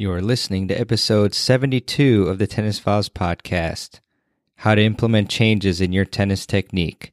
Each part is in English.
You are listening to episode 72 of the Tennis Files podcast How to Implement Changes in Your Tennis Technique.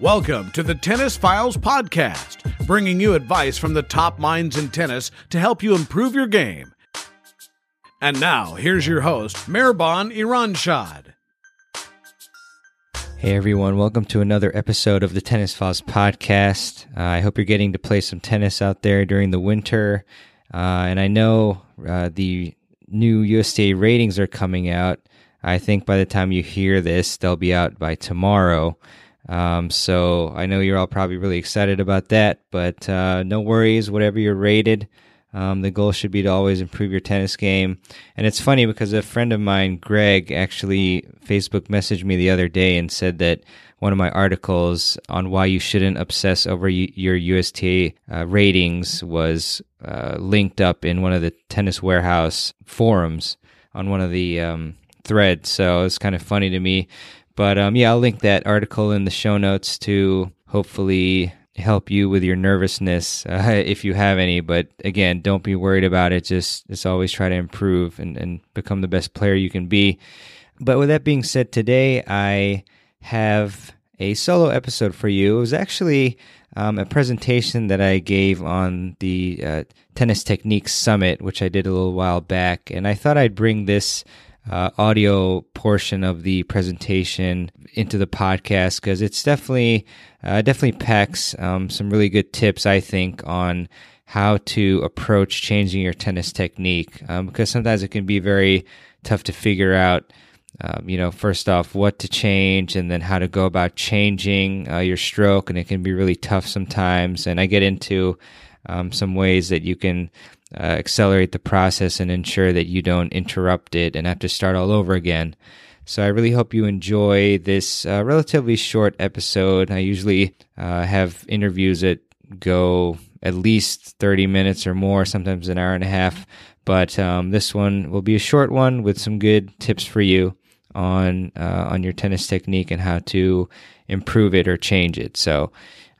Welcome to the Tennis Files Podcast, bringing you advice from the top minds in tennis to help you improve your game. And now, here's your host, Mehrban Iranshad. Hey everyone, welcome to another episode of the Tennis Files podcast. Uh, I hope you're getting to play some tennis out there during the winter. Uh, and I know uh, the new USTA ratings are coming out. I think by the time you hear this, they'll be out by tomorrow. Um, so I know you're all probably really excited about that, but uh, no worries, whatever you're rated. Um, the goal should be to always improve your tennis game. And it's funny because a friend of mine, Greg, actually Facebook messaged me the other day and said that one of my articles on why you shouldn't obsess over your USTA uh, ratings was uh, linked up in one of the Tennis Warehouse forums on one of the um, threads. So it's kind of funny to me but um, yeah, I'll link that article in the show notes to hopefully help you with your nervousness uh, if you have any. But again, don't be worried about it. Just just always try to improve and, and become the best player you can be. But with that being said, today I have a solo episode for you. It was actually um, a presentation that I gave on the uh, Tennis Technique Summit, which I did a little while back, and I thought I'd bring this uh, audio portion of the presentation into the podcast because it's definitely uh, definitely packs um, some really good tips I think on how to approach changing your tennis technique um, because sometimes it can be very tough to figure out. Um, you know, first off, what to change, and then how to go about changing uh, your stroke, and it can be really tough sometimes. And I get into um, some ways that you can uh, accelerate the process and ensure that you don't interrupt it and have to start all over again. So I really hope you enjoy this uh, relatively short episode. I usually uh, have interviews that go at least 30 minutes or more, sometimes an hour and a half. But um, this one will be a short one with some good tips for you on uh, on your tennis technique and how to improve it or change it. So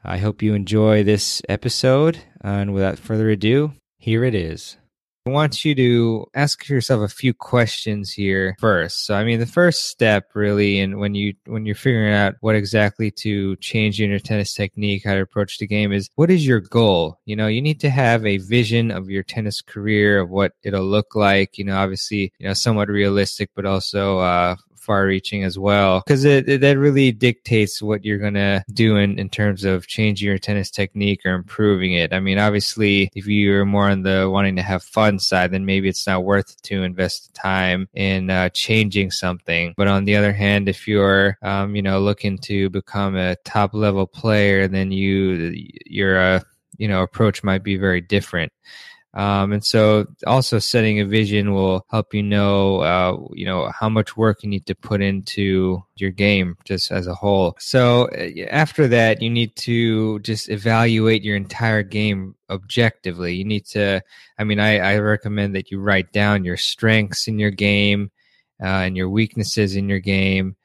I hope you enjoy this episode. And without further ado, here it is. I want you to ask yourself a few questions here first. So, I mean, the first step really, and when you when you're figuring out what exactly to change in your tennis technique, how to approach the game, is what is your goal? You know, you need to have a vision of your tennis career, of what it'll look like. You know, obviously, you know, somewhat realistic, but also uh, far reaching as well because it, it, that really dictates what you're going to do in, in terms of changing your tennis technique or improving it. I mean, obviously, if you're more on the wanting to have fun side, then maybe it's not worth to invest time in uh, changing something. But on the other hand, if you're, um, you know, looking to become a top level player, then you, your, uh, you know, approach might be very different. Um, and so also setting a vision will help you know, uh, you know, how much work you need to put into your game just as a whole. So uh, after that, you need to just evaluate your entire game objectively. You need to, I mean, I, I recommend that you write down your strengths in your game uh, and your weaknesses in your game.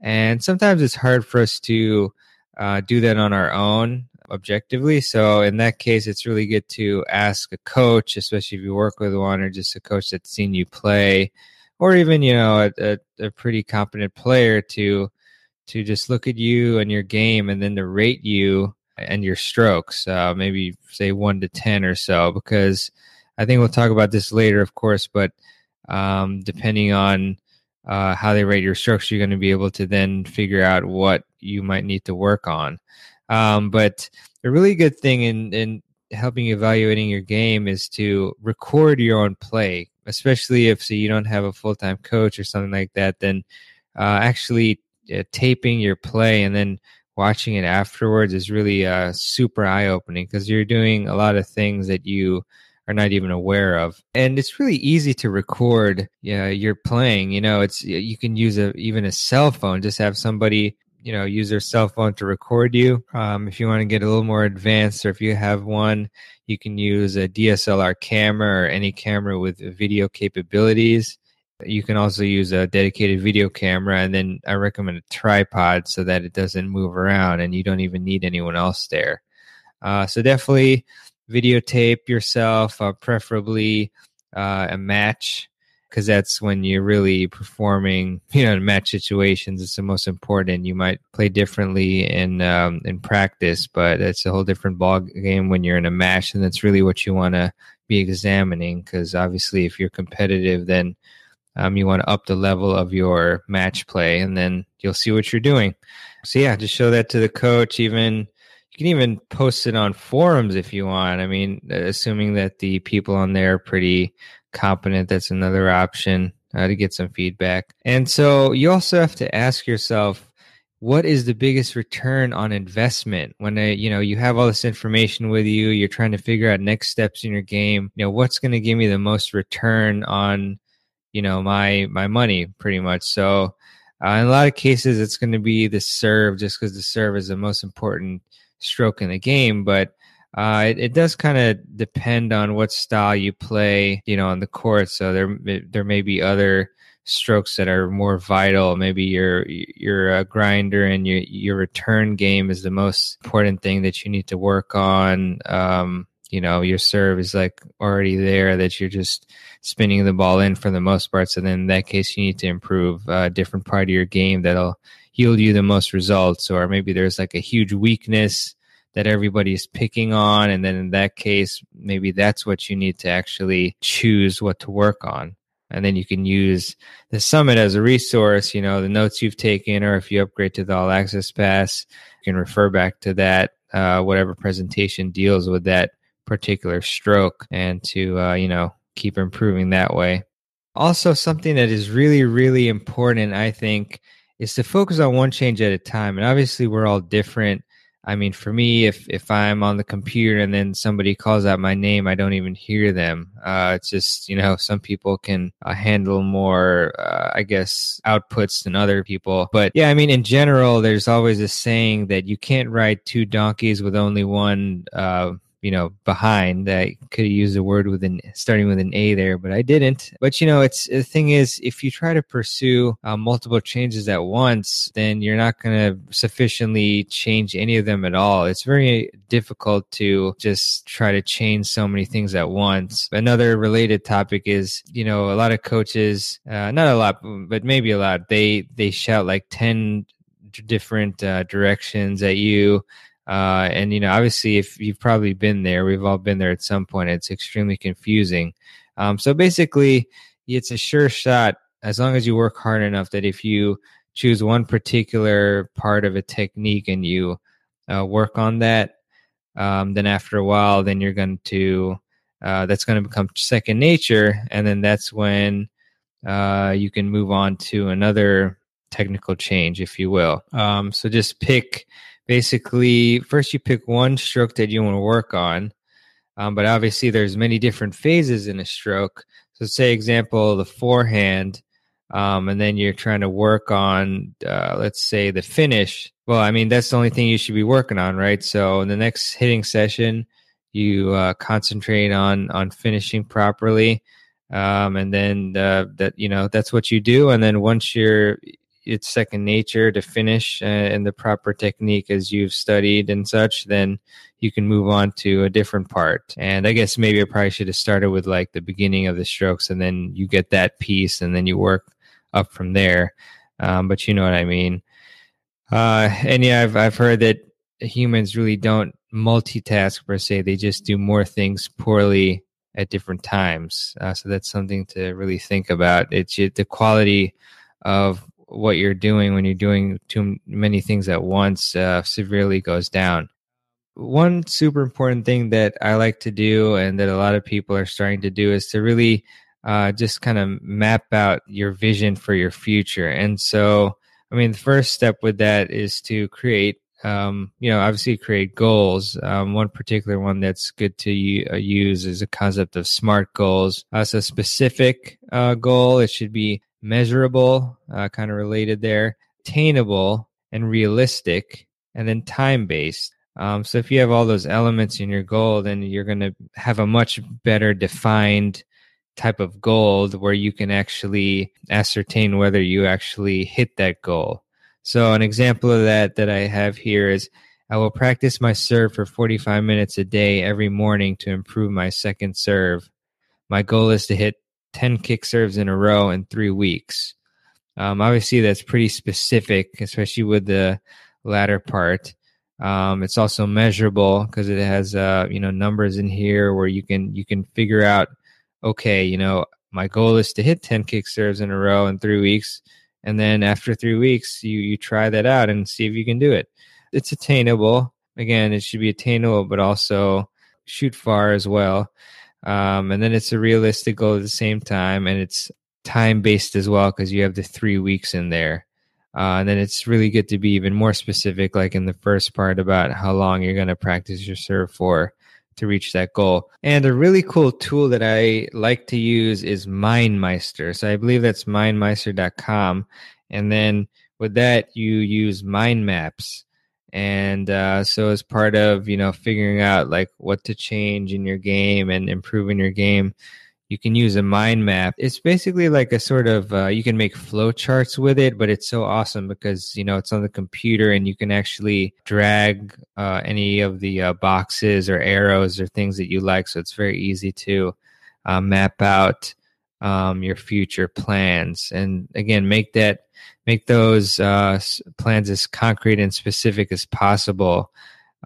And sometimes it's hard for us to uh, do that on our own objectively. So in that case, it's really good to ask a coach, especially if you work with one or just a coach that's seen you play, or even you know a, a, a pretty competent player to to just look at you and your game and then to rate you and your strokes, uh, maybe say one to ten or so, because I think we'll talk about this later, of course, but um, depending on uh, how they rate your strokes, you're going to be able to then figure out what you might need to work on. Um, but a really good thing in, in helping evaluating your game is to record your own play, especially if so you don't have a full time coach or something like that. Then uh, actually uh, taping your play and then watching it afterwards is really uh, super eye opening because you're doing a lot of things that you are not even aware of. And it's really easy to record yeah, you're playing. You know, it's you can use a even a cell phone. Just have somebody you know use their cell phone to record you. Um, if you want to get a little more advanced, or if you have one, you can use a DSLR camera or any camera with video capabilities. You can also use a dedicated video camera, and then I recommend a tripod so that it doesn't move around and you don't even need anyone else there. Uh, so definitely videotape yourself, uh, preferably uh, a match because that's when you're really performing, you know, in match situations. It's the most important. You might play differently in um, in practice, but it's a whole different ball game when you're in a match, and that's really what you want to be examining. Because obviously, if you're competitive, then um, you want to up the level of your match play, and then you'll see what you're doing. So yeah, just show that to the coach. Even you can even post it on forums if you want. I mean, assuming that the people on there are pretty competent, that's another option uh, to get some feedback. And so you also have to ask yourself, what is the biggest return on investment when a, you know you have all this information with you you're trying to figure out next steps in your game you know what's going to give me the most return on you know my my money pretty much so uh, in a lot of cases it's going to be the serve just because the serve is the most important stroke in the game but uh, it, it, does kind of depend on what style you play, you know, on the court. So there there may be other strokes that are more vital. Maybe you're a grinder and your your return game is the most important thing that you need to work on. Um, you know, your serve is like already there that you're just spinning the ball in for the most part. So then in that case, you need to improve a different part of your game that'll yield you the most results. Or maybe there's like a huge weakness that everybody's picking on. And then in that case, maybe that's what you need to actually choose what to work on. And then you can use the summit as a resource, you know, the notes you've taken, or if you upgrade to the all access pass, you can refer back to that, uh, whatever presentation deals with that particular stroke and to, uh, you know, keep improving that way. Also, something that is really, really important, I think, is to focus on one change at a time. And obviously, we're all different I mean, for me, if if I'm on the computer and then somebody calls out my name, I don't even hear them. Uh, it's just you know, some people can uh, handle more, uh, I guess, outputs than other people. But yeah, I mean, in general, there's always a saying that you can't ride two donkeys with only one uh, you know behind i could have used a word with an starting with an a there but i didn't. But you know it's the thing is if you try to pursue uh, multiple changes at once then you're not going to sufficiently change any of them at all. It's very difficult to just try to change so many things at once. Another related topic is you know a lot of coaches uh, not a lot but maybe a lot they they shout like 10 different uh, directions at you uh, and you know, obviously, if you've probably been there, we've all been there at some point. It's extremely confusing. Um, so basically, it's a sure shot as long as you work hard enough that if you choose one particular part of a technique and you uh, work on that, um, then after a while, then you're going to uh, that's going to become second nature, and then that's when uh, you can move on to another technical change, if you will. Um, so just pick basically first you pick one stroke that you want to work on um, but obviously there's many different phases in a stroke. So say example the forehand um, and then you're trying to work on uh, let's say the finish. Well i mean that's the only thing you should be working on right? So in the next hitting session you uh, concentrate on on finishing properly um, and then uh, that you know that's what you do and then once you're it's second nature to finish uh, in the proper technique as you've studied and such, then you can move on to a different part. And I guess maybe I probably should have started with like the beginning of the strokes and then you get that piece and then you work up from there. Um, but you know what I mean. Uh, and yeah, I've, I've heard that humans really don't multitask per se. They just do more things poorly at different times. Uh, so that's something to really think about. It's the quality of what you're doing when you're doing too many things at once uh, severely goes down. One super important thing that I like to do and that a lot of people are starting to do is to really uh, just kind of map out your vision for your future. And so, I mean, the first step with that is to create um, you know, obviously create goals. Um, one particular one that's good to u- uh, use is a concept of SMART goals. Uh, so specific uh, goal, it should be measurable, uh, kind of related there, attainable and realistic, and then time based. Um, so if you have all those elements in your goal, then you're going to have a much better defined type of goal where you can actually ascertain whether you actually hit that goal. So an example of that that I have here is I will practice my serve for 45 minutes a day every morning to improve my second serve. My goal is to hit 10 kick serves in a row in three weeks. Um, obviously, that's pretty specific, especially with the latter part. Um, it's also measurable because it has uh, you know numbers in here where you can you can figure out okay you know my goal is to hit 10 kick serves in a row in three weeks and then after three weeks you you try that out and see if you can do it it's attainable again it should be attainable but also shoot far as well um, and then it's a realistic goal at the same time and it's time based as well because you have the three weeks in there uh, and then it's really good to be even more specific like in the first part about how long you're going to practice your serve for to reach that goal. And a really cool tool that I like to use is MindMeister. So I believe that's mindmeister.com. And then with that, you use mind maps. And uh, so as part of, you know, figuring out like what to change in your game and improving your game, you can use a mind map. It's basically like a sort of uh, you can make flow charts with it, but it's so awesome because you know it's on the computer and you can actually drag uh, any of the uh, boxes or arrows or things that you like. So it's very easy to uh, map out um, your future plans. And again make that make those uh, plans as concrete and specific as possible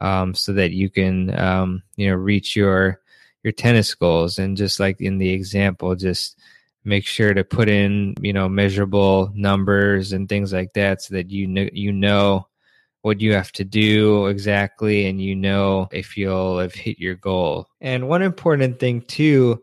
um, so that you can um, you know reach your your tennis goals. And just like in the example just make sure to put in you know measurable numbers and things like that so that you know you know what you have to do exactly and you know if you'll have hit your goal. And one important thing too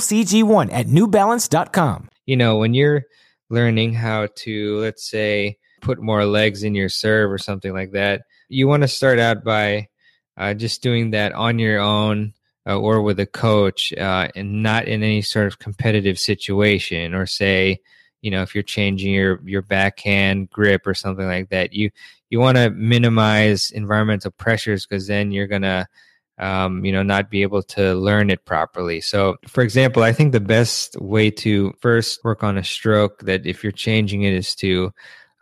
CG1 at newbalance.com. You know, when you're learning how to, let's say, put more legs in your serve or something like that, you want to start out by uh, just doing that on your own uh, or with a coach uh, and not in any sort of competitive situation or say, you know, if you're changing your, your backhand grip or something like that, you, you want to minimize environmental pressures because then you're going to um, you know, not be able to learn it properly. So, for example, I think the best way to first work on a stroke that if you're changing it is to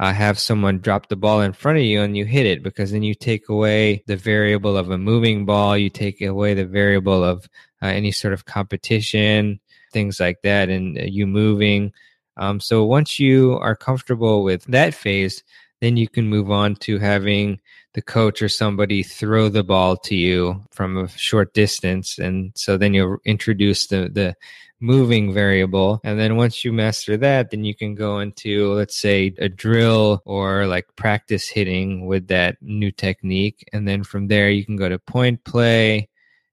uh, have someone drop the ball in front of you and you hit it because then you take away the variable of a moving ball, you take away the variable of uh, any sort of competition, things like that, and uh, you moving. Um, so once you are comfortable with that phase, then you can move on to having the coach or somebody throw the ball to you from a short distance. And so then you'll introduce the the moving variable. And then once you master that then you can go into let's say a drill or like practice hitting with that new technique. And then from there you can go to point play.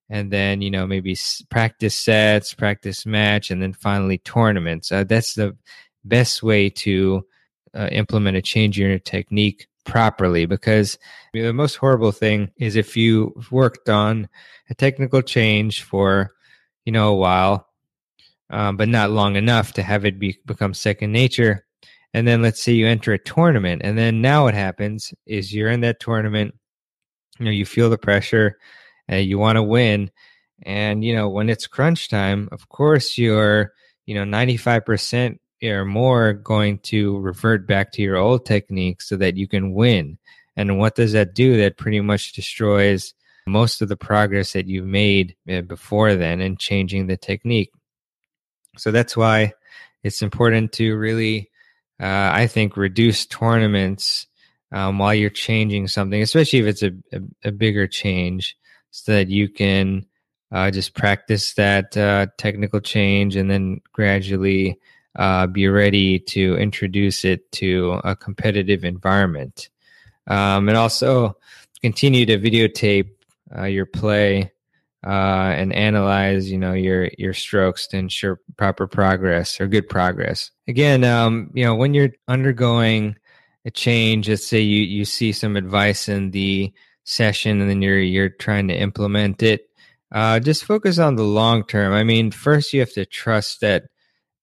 And then you know maybe practice sets practice match and then finally tournaments. Uh, that's the best way to uh, implement a change in your technique properly because the most horrible thing is if you worked on a technical change for you know a while um, but not long enough to have it be, become second nature and then let's say you enter a tournament and then now what happens is you're in that tournament you know you feel the pressure and you want to win and you know when it's crunch time of course you're you know 95% or more going to revert back to your old technique so that you can win. And what does that do? That pretty much destroys most of the progress that you've made eh, before then in changing the technique. So that's why it's important to really, uh, I think, reduce tournaments um, while you're changing something, especially if it's a, a, a bigger change, so that you can uh, just practice that uh, technical change and then gradually uh, be ready to introduce it to a competitive environment. Um, and also continue to videotape uh, your play uh, and analyze, you know, your your strokes to ensure proper progress or good progress. Again, um, you know, when you're undergoing a change, let's say you you see some advice in the session and then you're you're trying to implement it. Uh, just focus on the long term. I mean, first you have to trust that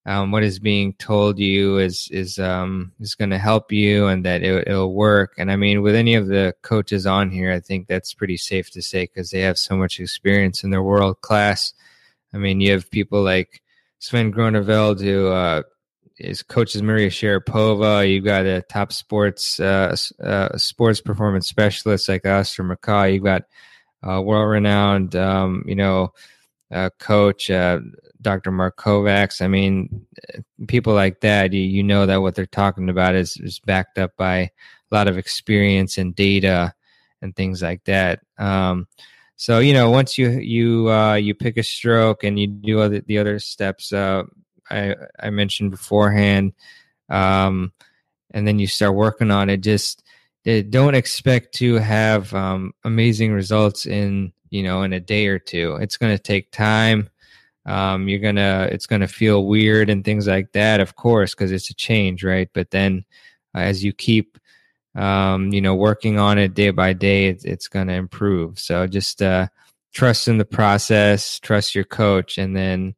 um, what is being told you is is um, is going to help you and that it, will work. And I mean, with any of the coaches on here, I think that's pretty safe to say because they have so much experience and they're world class. I mean, you have people like Sven Groeneveld who uh, is coaches Maria Sharapova. You've got a top sports uh, uh, sports performance specialist like Allistair McCaw. You've got world renowned, um, you know, uh, coach uh, Dr. Mark Kovacs. I mean, people like that, you, you know that what they're talking about is, is backed up by a lot of experience and data and things like that. Um, so you know, once you you uh, you pick a stroke and you do other, the other steps uh, I I mentioned beforehand, um, and then you start working on it, just eh, don't expect to have um, amazing results in you know in a day or two. It's going to take time um, you're gonna it's gonna feel weird and things like that of course because it's a change right? But then uh, as you keep um, you know working on it day by day it's, it's gonna improve. So just uh, trust in the process trust your coach and then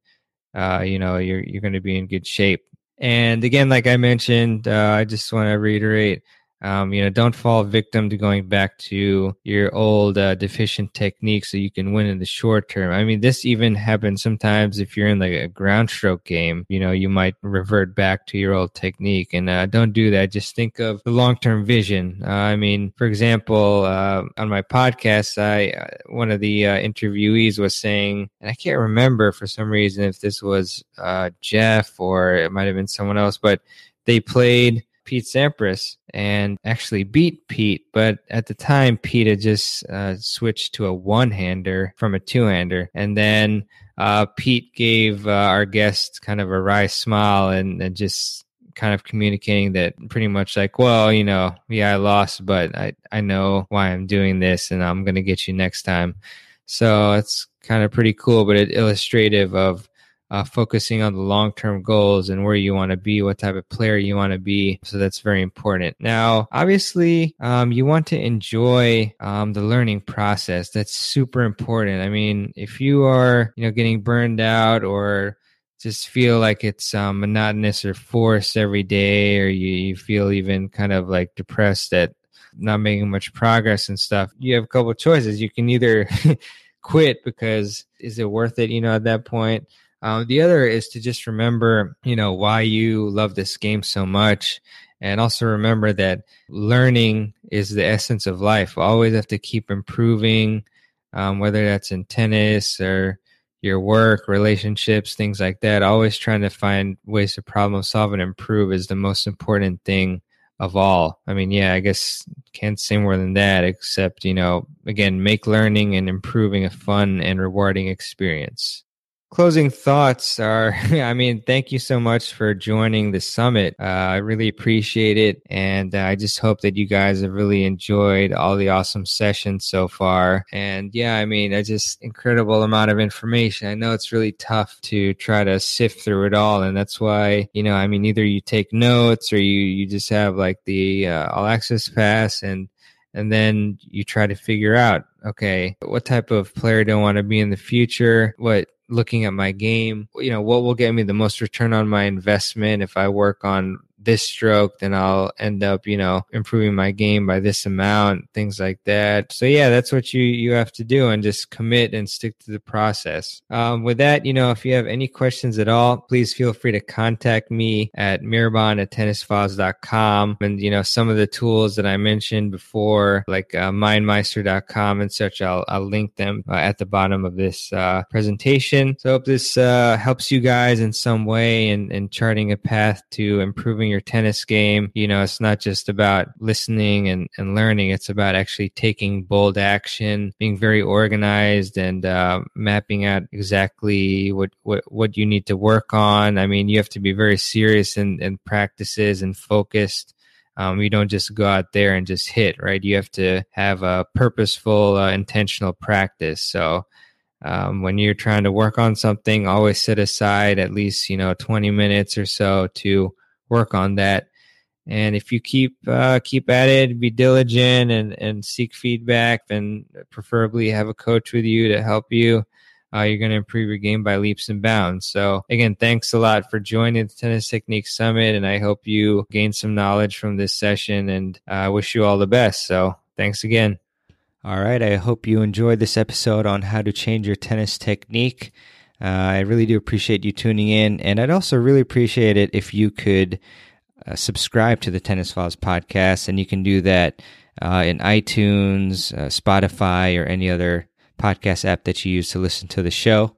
uh, you know you're you're gonna be in good shape. And again like i mentioned uh, i just want to reiterate um, you know, don't fall victim to going back to your old uh, deficient technique so you can win in the short term. I mean, this even happens sometimes if you're in like a ground stroke game. You know, you might revert back to your old technique, and uh, don't do that. Just think of the long term vision. Uh, I mean, for example, uh, on my podcast, I uh, one of the uh, interviewees was saying, and I can't remember for some reason if this was Jeff or it might have been someone else, but they played Pete Sampras and actually beat Pete. But at the time, Pete had just uh, switched to a one hander from a two hander. And then uh, Pete gave uh, our guest kind of a wry smile and, and, just kind of communicating that pretty much like, well, you know, yeah, I lost, but I, I know why I'm doing this and I'm going to get you next time. So it's kind of pretty cool, but it illustrative of uh, focusing on the long term goals and where you want to be, what type of player you want to be. So that's very important. Now, obviously, um, you want to enjoy um, the learning process. That's super important. I mean, if you are, you know, getting burned out or just feel like it's um, monotonous or forced every day, or you, you feel even kind of like depressed at not making much progress and stuff, you have a couple choices. You can either quit because is it worth it, you know, at that point? Um, the other is to just remember, you know, why you love this game so much. And also remember that learning is the essence of life. always have to keep improving, um, whether that's in tennis or your work, relationships, things like that. Always trying to find ways to problem solve and improve is the most important thing of all. I mean, yeah, I guess can't say more than that, except, you know, again, make learning and improving a fun and rewarding experience closing thoughts are i mean thank you so much for joining the summit. Uh, i really appreciate it. And uh, i just hope that you guys have really enjoyed all the awesome sessions so far. And yeah i mean a just incredible amount of information. I know it's really tough to try to sift through it all. And that's why you know i mean either you take notes or you you just have like the uh, all access pass and and then you try to figure out okay what type of player do i want to be in the future? What looking at my game, you know, what will get me the most return on my investment if I work on this stroke, then I'll end up, you know, improving my game by this amount, things like that. So yeah, that's what you you have to do and just commit and stick to the process. Um, with that, you know, if you have any questions at all, please feel free to contact me at mehrban at tennisfiles.com. And, you know, some of the tools that I mentioned before, like uh, mindmeister.com and such, I'll, I'll link them uh, at the bottom of this uh, presentation. So I hope this uh, helps you guys in some way in, in charting a path to improving your tennis game. You know, it's not just about listening and, and learning. It's about actually taking bold action, being very organized and uh, mapping out exactly what, what, what you need to work on. I mean, you have to be very serious in, in practices and focused. Um, you don't just go out there and just hit, right? You have to have a purposeful, uh, intentional practice. So, um, when you're trying to work on something, always set aside at least, you know, 20 minutes or so to work on that. And if you keep, uh, keep at it, be diligent and, and seek feedback and preferably have a coach with you to help you, uh, you're going to improve your game by leaps and bounds. So again, thanks a lot for joining the Tennis Technique Summit. And I hope you gain some knowledge from this session and I uh, wish you all the best. So thanks again. All right. I hope you enjoyed this episode on how to change your tennis technique. Uh, I really do appreciate you tuning in. And I'd also really appreciate it if you could uh, subscribe to the Tennis Files podcast. And you can do that uh, in iTunes, uh, Spotify, or any other podcast app that you use to listen to the show.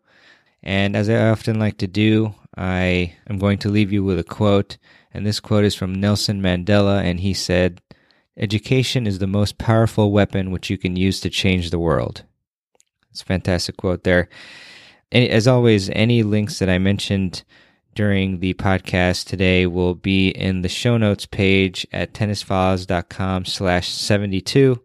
And as I often like to do, I am going to leave you with a quote. And this quote is from Nelson Mandela, and he said, Education is the most powerful weapon which you can use to change the world. It's a fantastic quote there. As always, any links that I mentioned during the podcast today will be in the show notes page at tennisfiles.com slash 72.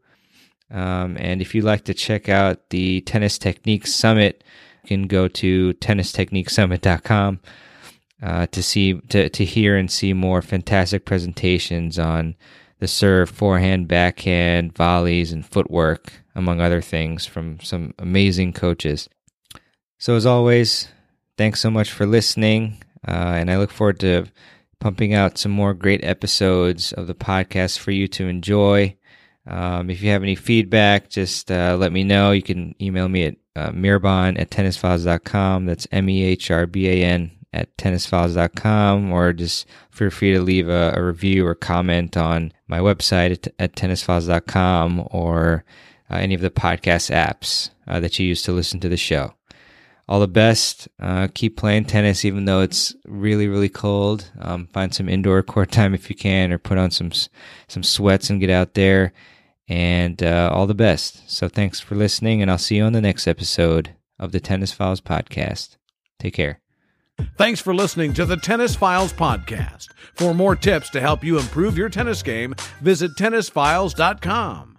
Um, and if you'd like to check out the Tennis Technique Summit, you can go to tennistechniquesummit.com uh, to see to, to hear and see more fantastic presentations on the serve, forehand, backhand, volleys, and footwork, among other things, from some amazing coaches. So, as always, thanks so much for listening, uh, and I look forward to pumping out some more great episodes of the podcast for you to enjoy. Um, if you have any feedback, just uh, let me know. You can email me at uh, mehrban at tennisfiles.com. That's M E H R B A N at tennisfiles.com, or just feel free to leave a, a review or comment on my website at, at tennisfiles.com or uh, any of the podcast apps uh, that you use to listen to the show. All the best. Uh, keep playing tennis, even though it's really, really cold. Um, find some indoor court time if you can, or put on some some sweats and get out there and uh, all the best. So thanks for listening, and I'll see you on the next episode of the Tennis Files podcast. Take care. Thanks for listening to the Tennis Files podcast. For more tips to help you improve your tennis game, visit tennisfiles.com.